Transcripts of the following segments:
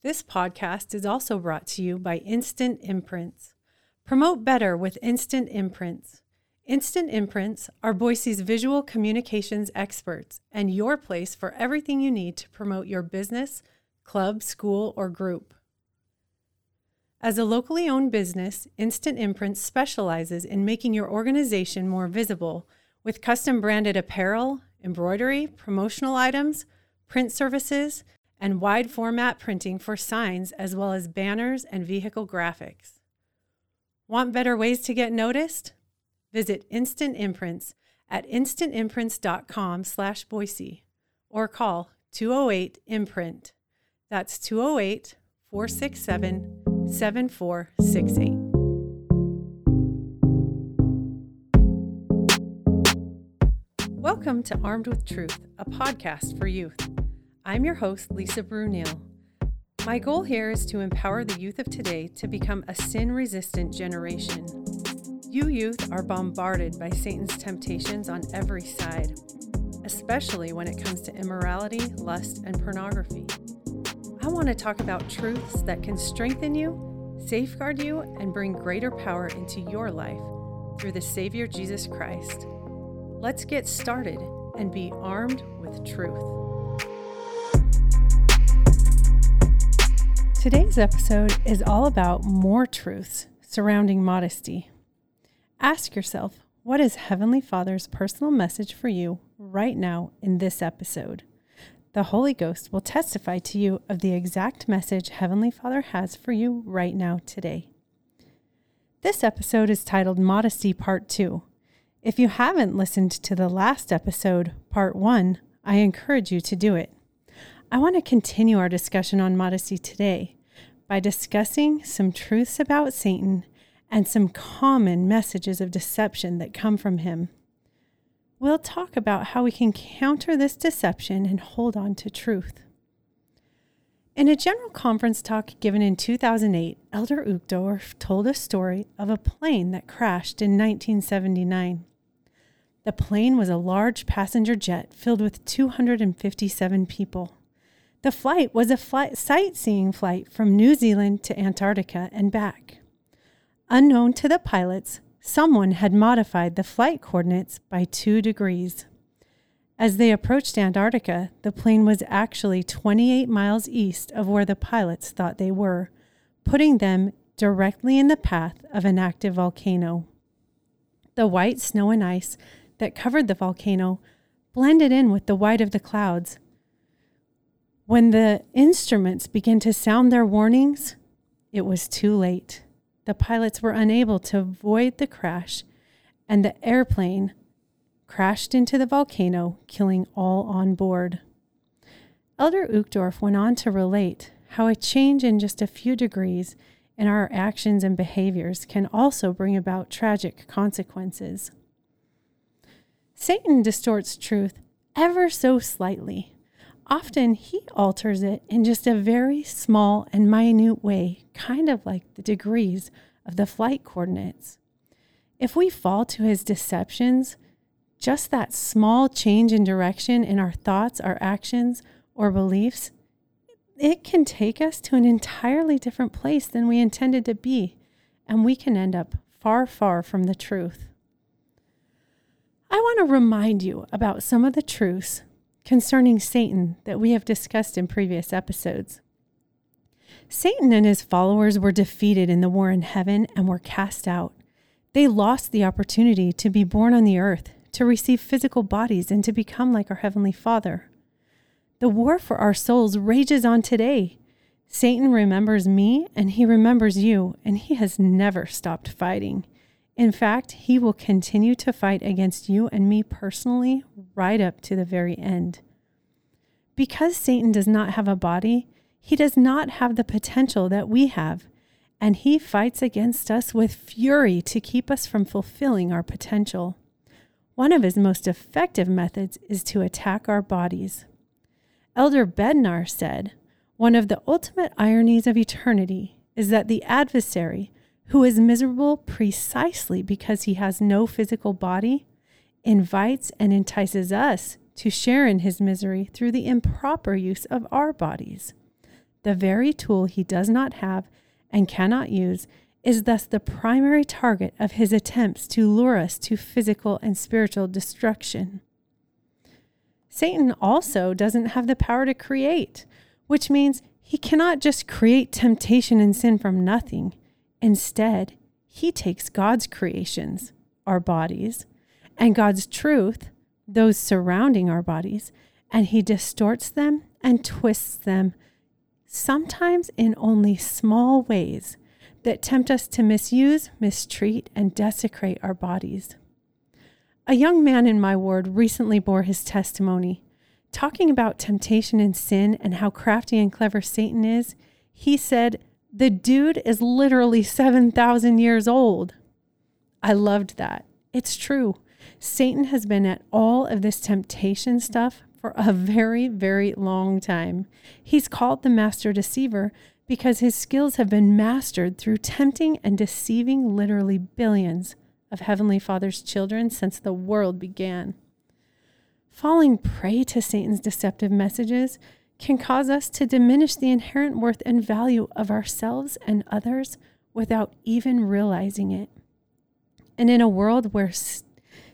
This podcast is also brought to you by Instant Imprints. Promote better with Instant Imprints. Instant Imprints are Boise's visual communications experts and your place for everything you need to promote your business, club, school, or group. As a locally owned business, Instant Imprints specializes in making your organization more visible with custom branded apparel, embroidery, promotional items, print services, and wide format printing for signs as well as banners and vehicle graphics. Want better ways to get noticed? Visit Instant Imprints at instantimprints.com slash Boise or call 208 Imprint. That's 208 467 7468. Welcome to Armed with Truth, a podcast for youth. I'm your host, Lisa Brunil. My goal here is to empower the youth of today to become a sin resistant generation. You youth are bombarded by Satan's temptations on every side, especially when it comes to immorality, lust, and pornography. I want to talk about truths that can strengthen you, safeguard you, and bring greater power into your life through the Savior Jesus Christ. Let's get started and be armed with truth. Today's episode is all about more truths surrounding modesty. Ask yourself, what is Heavenly Father's personal message for you right now in this episode? The Holy Ghost will testify to you of the exact message Heavenly Father has for you right now today. This episode is titled Modesty Part 2. If you haven't listened to the last episode, Part 1, I encourage you to do it. I want to continue our discussion on modesty today by discussing some truths about Satan and some common messages of deception that come from him. We'll talk about how we can counter this deception and hold on to truth. In a general conference talk given in 2008, Elder Uchtdorf told a story of a plane that crashed in 1979. The plane was a large passenger jet filled with 257 people. The flight was a flight, sightseeing flight from New Zealand to Antarctica and back. Unknown to the pilots, someone had modified the flight coordinates by two degrees. As they approached Antarctica, the plane was actually 28 miles east of where the pilots thought they were, putting them directly in the path of an active volcano. The white snow and ice that covered the volcano blended in with the white of the clouds when the instruments began to sound their warnings, it was too late. The pilots were unable to avoid the crash, and the airplane crashed into the volcano, killing all on board. Elder Uchtdorf went on to relate how a change in just a few degrees in our actions and behaviors can also bring about tragic consequences. Satan distorts truth ever so slightly often he alters it in just a very small and minute way, kind of like the degrees of the flight coordinates. If we fall to his deceptions, just that small change in direction in our thoughts, our actions, or beliefs, it can take us to an entirely different place than we intended to be, and we can end up far, far from the truth. I want to remind you about some of the truths concerning Satan that we have discussed in previous episodes. Satan and his followers were defeated in the war in heaven and were cast out. They lost the opportunity to be born on the earth, to receive physical bodies, and to become like our Heavenly Father. The war for our souls rages on today. Satan remembers me and he remembers you, and he has never stopped fighting. In fact, he will continue to fight against you and me personally right up to the very end. Because Satan does not have a body, he does not have the potential that we have, and he fights against us with fury to keep us from fulfilling our potential. One of his most effective methods is to attack our bodies. Elder Bednar said, One of the ultimate ironies of eternity is that the adversary, who is miserable precisely because he has no physical body, invites and entices us to share in his misery through the improper use of our bodies. The very tool he does not have and cannot use is thus the primary target of his attempts to lure us to physical and spiritual destruction. Satan also doesn't have the power to create, which means he cannot just create temptation and sin from nothing. Instead, he takes God's creations, our bodies, and God's truth, those surrounding our bodies, and he distorts them and twists them, sometimes in only small ways that tempt us to misuse, mistreat, and desecrate our bodies. A young man in my ward recently bore his testimony. Talking about temptation and sin and how crafty and clever Satan is, he said, The dude is literally 7,000 years old. I loved that. It's true. Satan has been at all of this temptation stuff for a very, very long time. He's called the master deceiver because his skills have been mastered through tempting and deceiving literally billions of Heavenly Father's children since the world began. Falling prey to Satan's deceptive messages can cause us to diminish the inherent worth and value of ourselves and others without even realizing it. And in a world where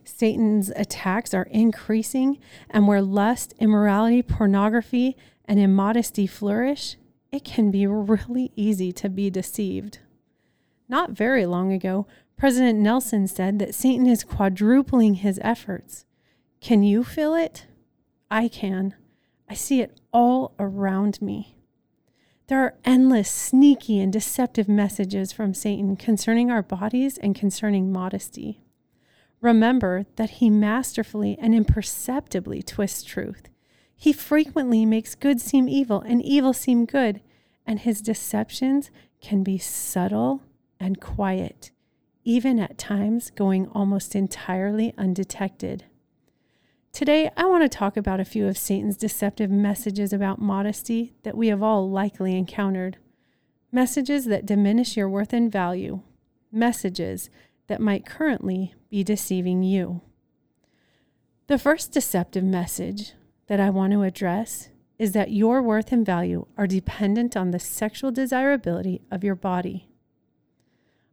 Satan's attacks are increasing and where lust, immorality, pornography, and immodesty flourish, it can be really easy to be deceived. Not very long ago, President Nelson said that Satan is quadrupling his efforts. Can you feel it? I can. I see it all around me. There are endless, sneaky, and deceptive messages from Satan concerning our bodies and concerning modesty. Remember that he masterfully and imperceptibly twists truth. He frequently makes good seem evil and evil seem good, and his deceptions can be subtle and quiet, even at times going almost entirely undetected. Today, I want to talk about a few of Satan's deceptive messages about modesty that we have all likely encountered. Messages that diminish your worth and value. Messages that might currently be deceiving you. The first deceptive message that I want to address is that your worth and value are dependent on the sexual desirability of your body.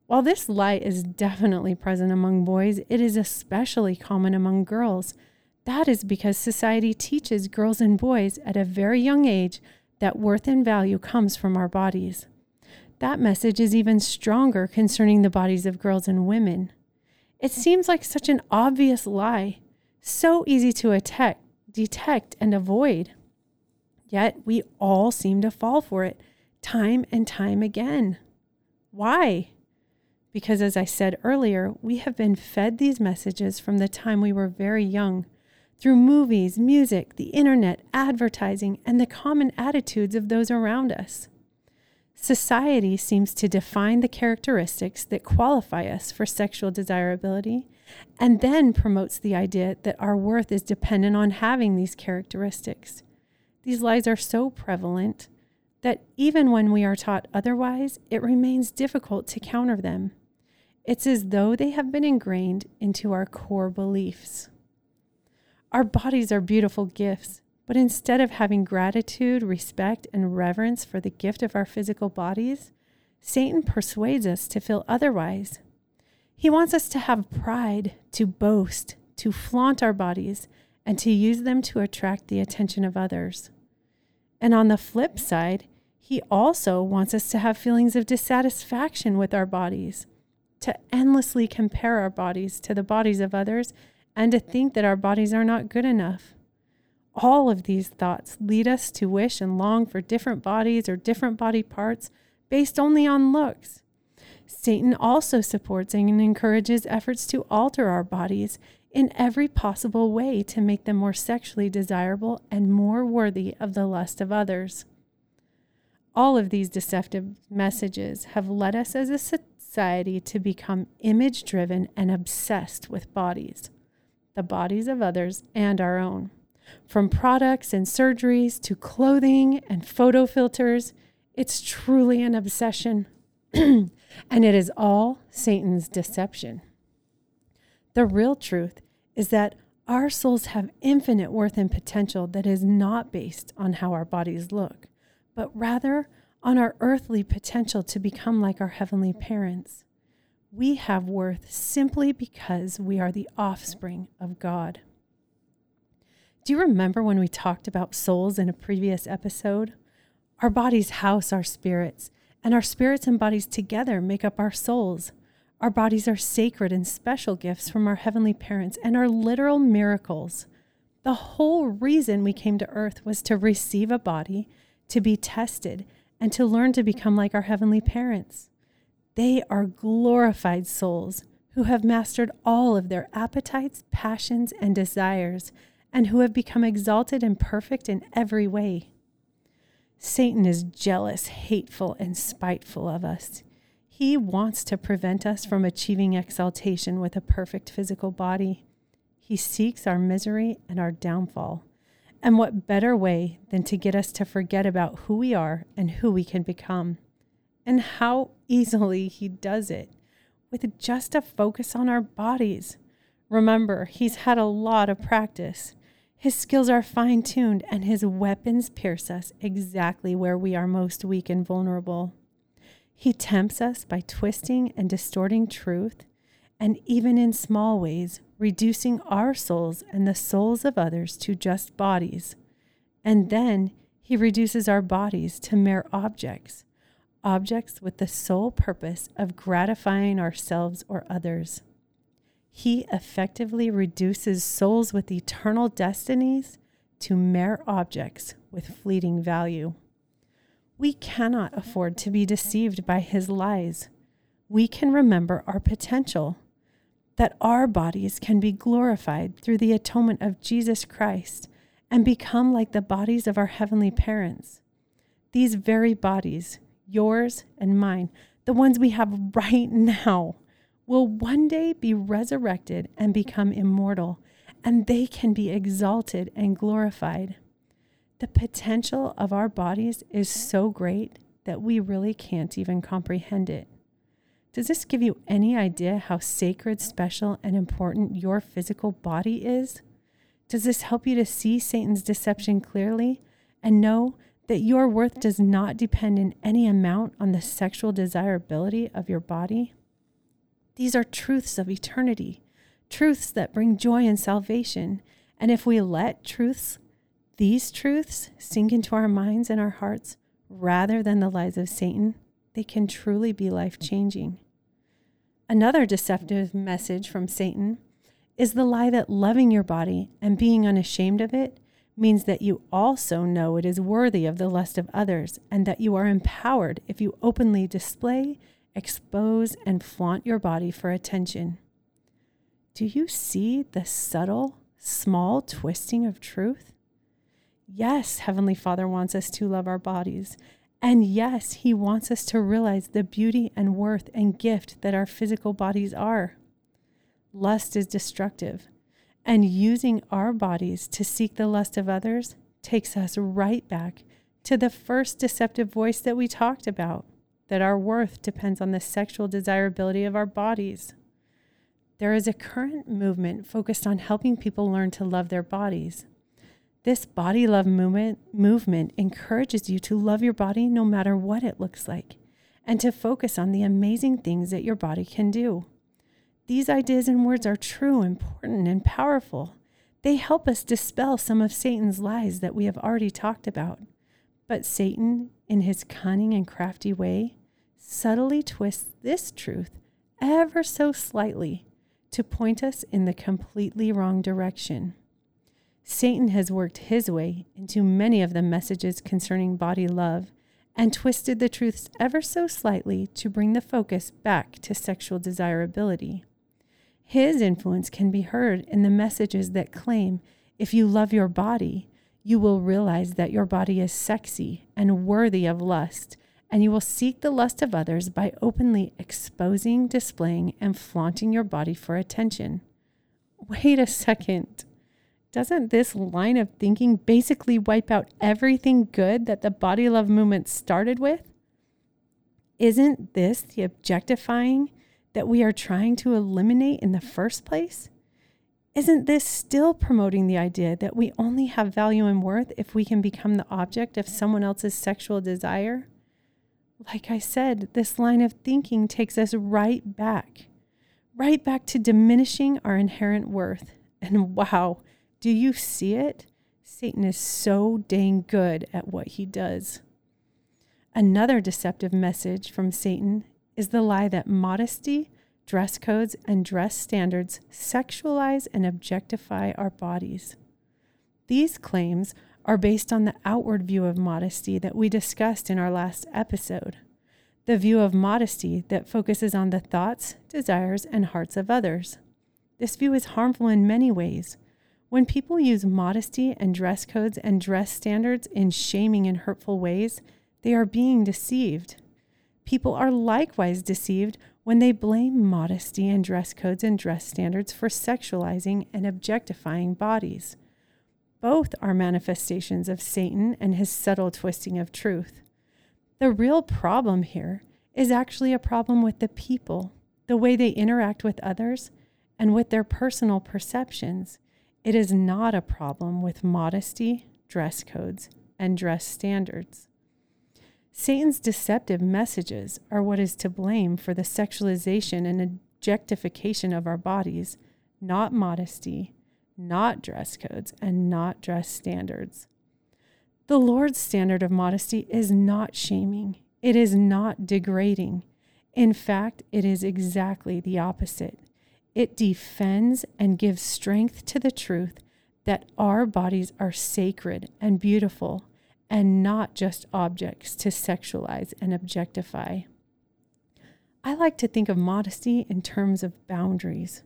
While this lie is definitely present among boys, it is especially common among girls. That is because society teaches girls and boys at a very young age that worth and value comes from our bodies. That message is even stronger concerning the bodies of girls and women. It seems like such an obvious lie, so easy to attack, detect and avoid. Yet we all seem to fall for it time and time again. Why? Because, as I said earlier, we have been fed these messages from the time we were very young through movies, music, the internet, advertising, and the common attitudes of those around us. Society seems to define the characteristics that qualify us for sexual desirability and then promotes the idea that our worth is dependent on having these characteristics. These lies are so prevalent that even when we are taught otherwise, it remains difficult to counter them. It's as though they have been ingrained into our core beliefs. Our bodies are beautiful gifts, but instead of having gratitude, respect, and reverence for the gift of our physical bodies, Satan persuades us to feel otherwise. He wants us to have pride, to boast, to flaunt our bodies, and to use them to attract the attention of others. And on the flip side, he also wants us to have feelings of dissatisfaction with our bodies, to endlessly compare our bodies to the bodies of others, and to think that our bodies are not good enough. All of these thoughts lead us to wish and long for different bodies or different body parts based only on looks. Satan also supports and encourages efforts to alter our bodies in every possible way to make them more sexually desirable and more worthy of the lust of others. All of these deceptive messages have led us as a society to become image driven and obsessed with bodies, the bodies of others and our own. From products and surgeries to clothing and photo filters, it's truly an obsession. and it is all Satan's deception. The real truth is that our souls have infinite worth and potential that is not based on how our bodies look, but rather on our earthly potential to become like our heavenly parents. We have worth simply because we are the offspring of God. Do you remember when we talked about souls in a previous episode? Our bodies house our spirits, and our spirits and bodies together make up our souls. Our bodies are sacred and special gifts from our heavenly parents and are literal miracles. The whole reason we came to earth was to receive a body, to be tested, and to learn to become like our heavenly parents. They are glorified souls who have mastered all of their appetites, passions, and desires, and who have become exalted and perfect in every way. Satan is jealous, hateful, and spiteful of us. He wants to prevent us from achieving exaltation with a perfect physical body. He seeks our misery and our downfall. And what better way than to get us to forget about who we are and who we can become? And how easily he does it with just a focus on our bodies. Remember, he's had a lot of practice. His skills are fine tuned, and his weapons pierce us exactly where we are most weak and vulnerable. He tempts us by twisting and distorting truth, and even in small ways, reducing our souls and the souls of others to just bodies. And then he reduces our bodies to mere objects, objects with the sole purpose of gratifying ourselves or others. He effectively reduces souls with eternal destinies to mere objects with fleeting value. We cannot afford to be deceived by his lies. We can remember our potential, that our bodies can be glorified through the atonement of Jesus Christ and become like the bodies of our heavenly parents. These very bodies, yours and mine, the ones we have right now, will one day be resurrected and become immortal, and they can be exalted and glorified. The potential of our bodies is so great that we really can't even comprehend it. Does this give you any idea how sacred, special, and important your physical body is? Does this help you to see Satan's deception clearly and know that your worth does not depend in any amount on the sexual desirability of your body? These are truths of eternity, truths that bring joy and salvation. And if we let truths, these truths, sink into our minds and our hearts rather than the lies of Satan, they can truly be life changing. Another deceptive message from Satan is the lie that loving your body and being unashamed of it means that you also know it is worthy of the lust of others and that you are empowered if you openly display expose, and flaunt your body for attention. Do you see the subtle, small twisting of truth? Yes, Heavenly Father wants us to love our bodies. And yes, He wants us to realize the beauty and worth and gift that our physical bodies are. Lust is destructive, and using our bodies to seek the lust of others takes us right back to the first deceptive voice that we talked about that our worth depends on the sexual desirability of our bodies. There is a current movement focused on helping people learn to love their bodies. This body love movement, movement encourages you to love your body no matter what it looks like and to focus on the amazing things that your body can do. These ideas and words are true, important, and powerful. They help us dispel some of Satan's lies that we have already talked about. But Satan, in his cunning and crafty way, subtly twists this truth ever so slightly to point us in the completely wrong direction. Satan has worked his way into many of the messages concerning body love and twisted the truths ever so slightly to bring the focus back to sexual desirability. His influence can be heard in the messages that claim if you love your body, you will realize that your body is sexy and worthy of lust, and you will seek the lust of others by openly exposing, displaying, and flaunting your body for attention. Wait a second. Doesn't this line of thinking basically wipe out everything good that the body love movement started with? Isn't this the objectifying that we are trying to eliminate in the first place? Isn't this still promoting the idea that we only have value and worth if we can become the object of someone else's sexual desire? Like I said, this line of thinking takes us right back, right back to diminishing our inherent worth. And wow, do you see it? Satan is so dang good at what he does. Another deceptive message from Satan is the lie that modesty dress codes, and dress standards sexualize and objectify our bodies. These claims are based on the outward view of modesty that we discussed in our last episode. The view of modesty that focuses on the thoughts, desires, and hearts of others. This view is harmful in many ways. When people use modesty and dress codes and dress standards in shaming and hurtful ways, they are being deceived. People are likewise deceived when they blame modesty and dress codes and dress standards for sexualizing and objectifying bodies. Both are manifestations of Satan and his subtle twisting of truth. The real problem here is actually a problem with the people, the way they interact with others, and with their personal perceptions. It is not a problem with modesty, dress codes, and dress standards. Satan's deceptive messages are what is to blame for the sexualization and objectification of our bodies, not modesty, not dress codes, and not dress standards. The Lord's standard of modesty is not shaming, it is not degrading. In fact, it is exactly the opposite. It defends and gives strength to the truth that our bodies are sacred and beautiful and not just objects to sexualize and objectify. I like to think of modesty in terms of boundaries.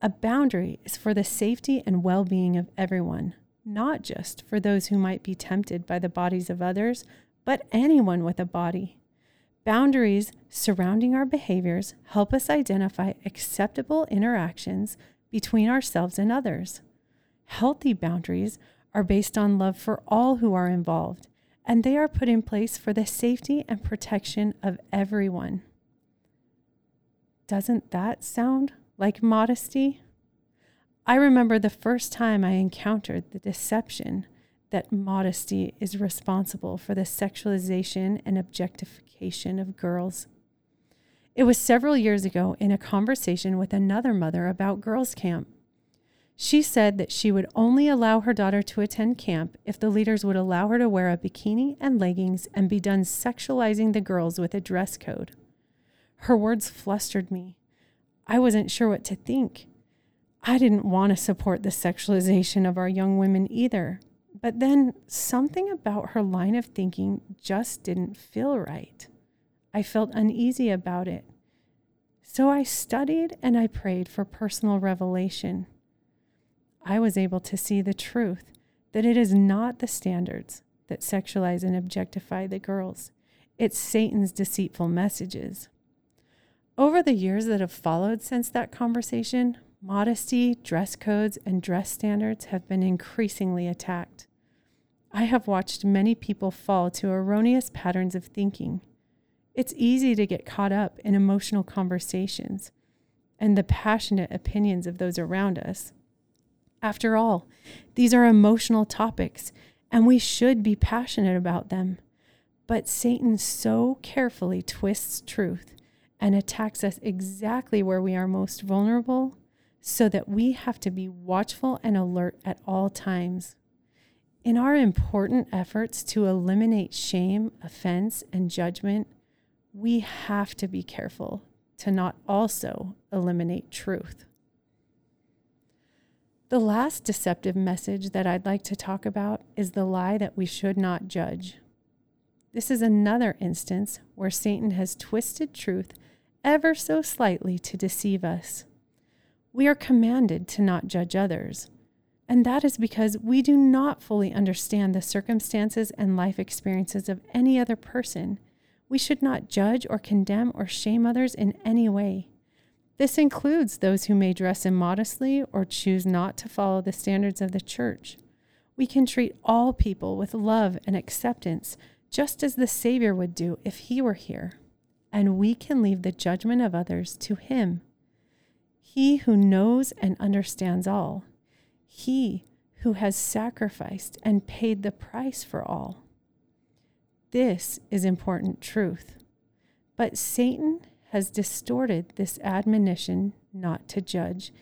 A boundary is for the safety and well being of everyone, not just for those who might be tempted by the bodies of others, but anyone with a body. Boundaries surrounding our behaviors help us identify acceptable interactions between ourselves and others. Healthy boundaries are based on love for all who are involved, and they are put in place for the safety and protection of everyone. Doesn't that sound like modesty? I remember the first time I encountered the deception that modesty is responsible for the sexualization and objectification of girls. It was several years ago in a conversation with another mother about girls' camp. She said that she would only allow her daughter to attend camp if the leaders would allow her to wear a bikini and leggings and be done sexualizing the girls with a dress code. Her words flustered me. I wasn't sure what to think. I didn't want to support the sexualization of our young women either. But then something about her line of thinking just didn't feel right. I felt uneasy about it. So I studied and I prayed for personal revelation. I was able to see the truth that it is not the standards that sexualize and objectify the girls, it's Satan's deceitful messages. Over the years that have followed since that conversation, modesty, dress codes, and dress standards have been increasingly attacked. I have watched many people fall to erroneous patterns of thinking. It's easy to get caught up in emotional conversations and the passionate opinions of those around us after all, these are emotional topics, and we should be passionate about them. But Satan so carefully twists truth and attacks us exactly where we are most vulnerable so that we have to be watchful and alert at all times. In our important efforts to eliminate shame, offense, and judgment, we have to be careful to not also eliminate truth. The last deceptive message that I'd like to talk about is the lie that we should not judge. This is another instance where Satan has twisted truth ever so slightly to deceive us. We are commanded to not judge others. And that is because we do not fully understand the circumstances and life experiences of any other person. We should not judge or condemn or shame others in any way. This includes those who may dress immodestly or choose not to follow the standards of the church. We can treat all people with love and acceptance, just as the Savior would do if he were here, and we can leave the judgment of others to him. He who knows and understands all, he who has sacrificed and paid the price for all. This is important truth. But Satan has distorted this admonition not to judge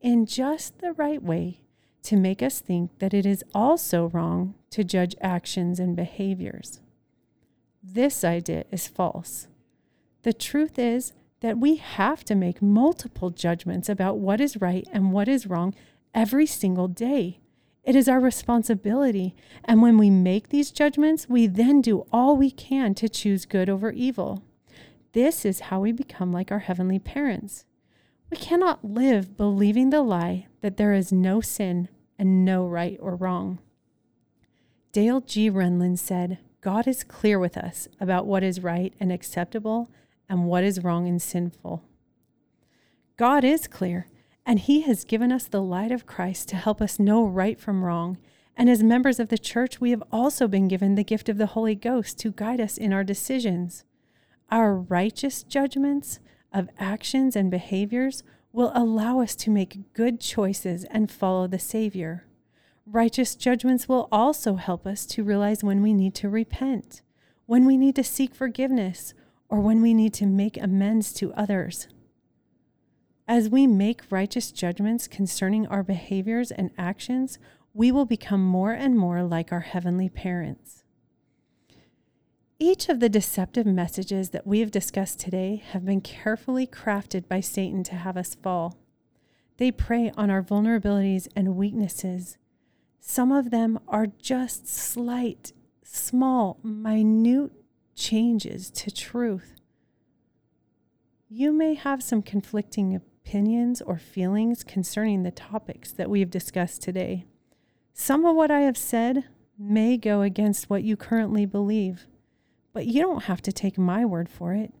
in just the right way to make us think that it is also wrong to judge actions and behaviors. This idea is false. The truth is that we have to make multiple judgments about what is right and what is wrong every single day. It is our responsibility. And when we make these judgments, we then do all we can to choose good over evil. This is how we become like our heavenly parents. We cannot live believing the lie that there is no sin and no right or wrong. Dale G. Renlund said, God is clear with us about what is right and acceptable and what is wrong and sinful. God is clear, and He has given us the light of Christ to help us know right from wrong. And as members of the church, we have also been given the gift of the Holy Ghost to guide us in our decisions. Our righteous judgments of actions and behaviors will allow us to make good choices and follow the Savior. Righteous judgments will also help us to realize when we need to repent, when we need to seek forgiveness, or when we need to make amends to others. As we make righteous judgments concerning our behaviors and actions, we will become more and more like our heavenly parents. Each of the deceptive messages that we have discussed today have been carefully crafted by Satan to have us fall. They prey on our vulnerabilities and weaknesses. Some of them are just slight, small, minute changes to truth. You may have some conflicting opinions or feelings concerning the topics that we have discussed today. Some of what I have said may go against what you currently believe. But you don't have to take my word for it.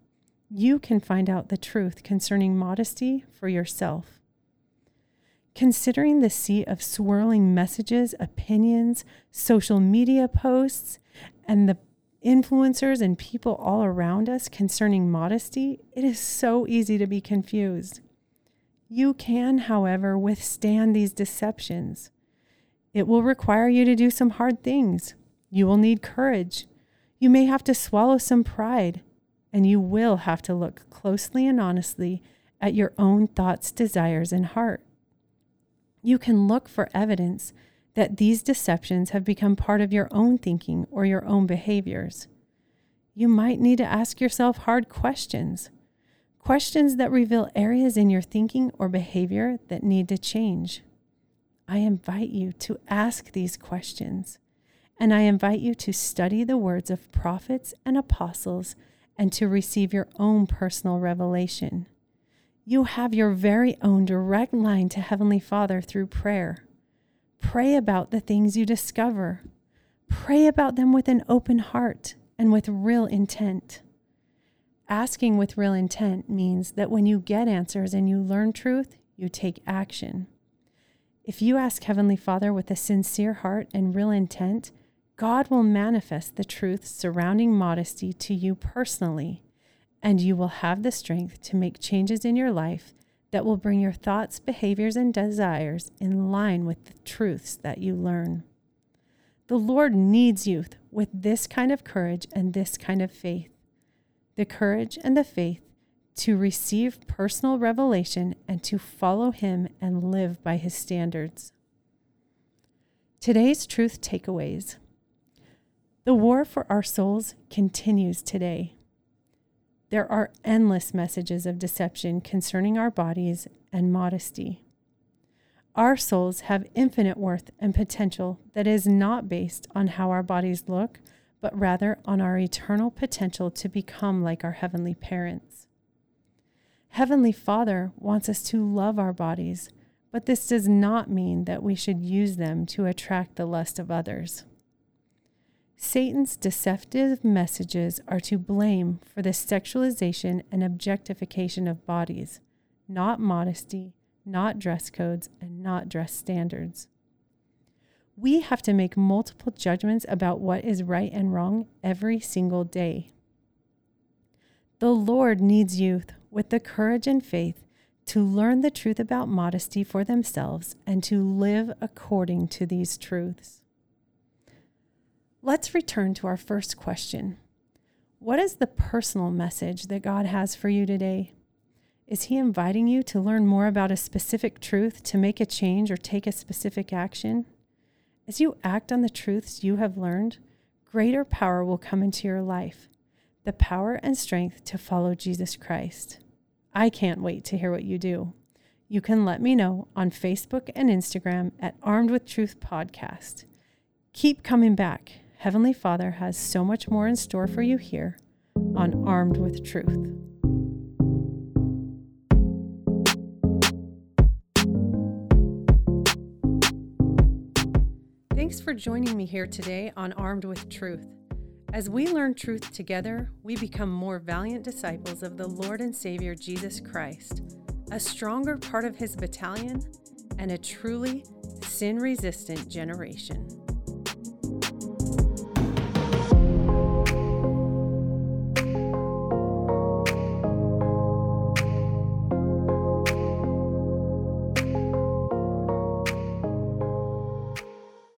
You can find out the truth concerning modesty for yourself. Considering the sea of swirling messages, opinions, social media posts, and the influencers and people all around us concerning modesty, it is so easy to be confused. You can, however, withstand these deceptions. It will require you to do some hard things. You will need courage. You may have to swallow some pride, and you will have to look closely and honestly at your own thoughts, desires, and heart. You can look for evidence that these deceptions have become part of your own thinking or your own behaviors. You might need to ask yourself hard questions, questions that reveal areas in your thinking or behavior that need to change. I invite you to ask these questions and I invite you to study the words of prophets and apostles and to receive your own personal revelation. You have your very own direct line to Heavenly Father through prayer. Pray about the things you discover. Pray about them with an open heart and with real intent. Asking with real intent means that when you get answers and you learn truth, you take action. If you ask Heavenly Father with a sincere heart and real intent, God will manifest the truth surrounding modesty to you personally, and you will have the strength to make changes in your life that will bring your thoughts, behaviors, and desires in line with the truths that you learn. The Lord needs youth with this kind of courage and this kind of faith the courage and the faith to receive personal revelation and to follow Him and live by His standards. Today's truth takeaways. The war for our souls continues today. There are endless messages of deception concerning our bodies and modesty. Our souls have infinite worth and potential that is not based on how our bodies look, but rather on our eternal potential to become like our heavenly parents. Heavenly Father wants us to love our bodies, but this does not mean that we should use them to attract the lust of others. Satan's deceptive messages are to blame for the sexualization and objectification of bodies, not modesty, not dress codes, and not dress standards. We have to make multiple judgments about what is right and wrong every single day. The Lord needs youth with the courage and faith to learn the truth about modesty for themselves and to live according to these truths. Let's return to our first question What is the personal message that God has for you today? Is He inviting you to learn more about a specific truth to make a change or take a specific action? As you act on the truths you have learned, greater power will come into your life the power and strength to follow Jesus Christ. I can't wait to hear what you do. You can let me know on Facebook and Instagram at Armed with Truth Podcast. Keep coming back. Heavenly Father has so much more in store for you here on Armed with Truth. Thanks for joining me here today on Armed with Truth. As we learn truth together, we become more valiant disciples of the Lord and Savior Jesus Christ, a stronger part of his battalion, and a truly sin resistant generation.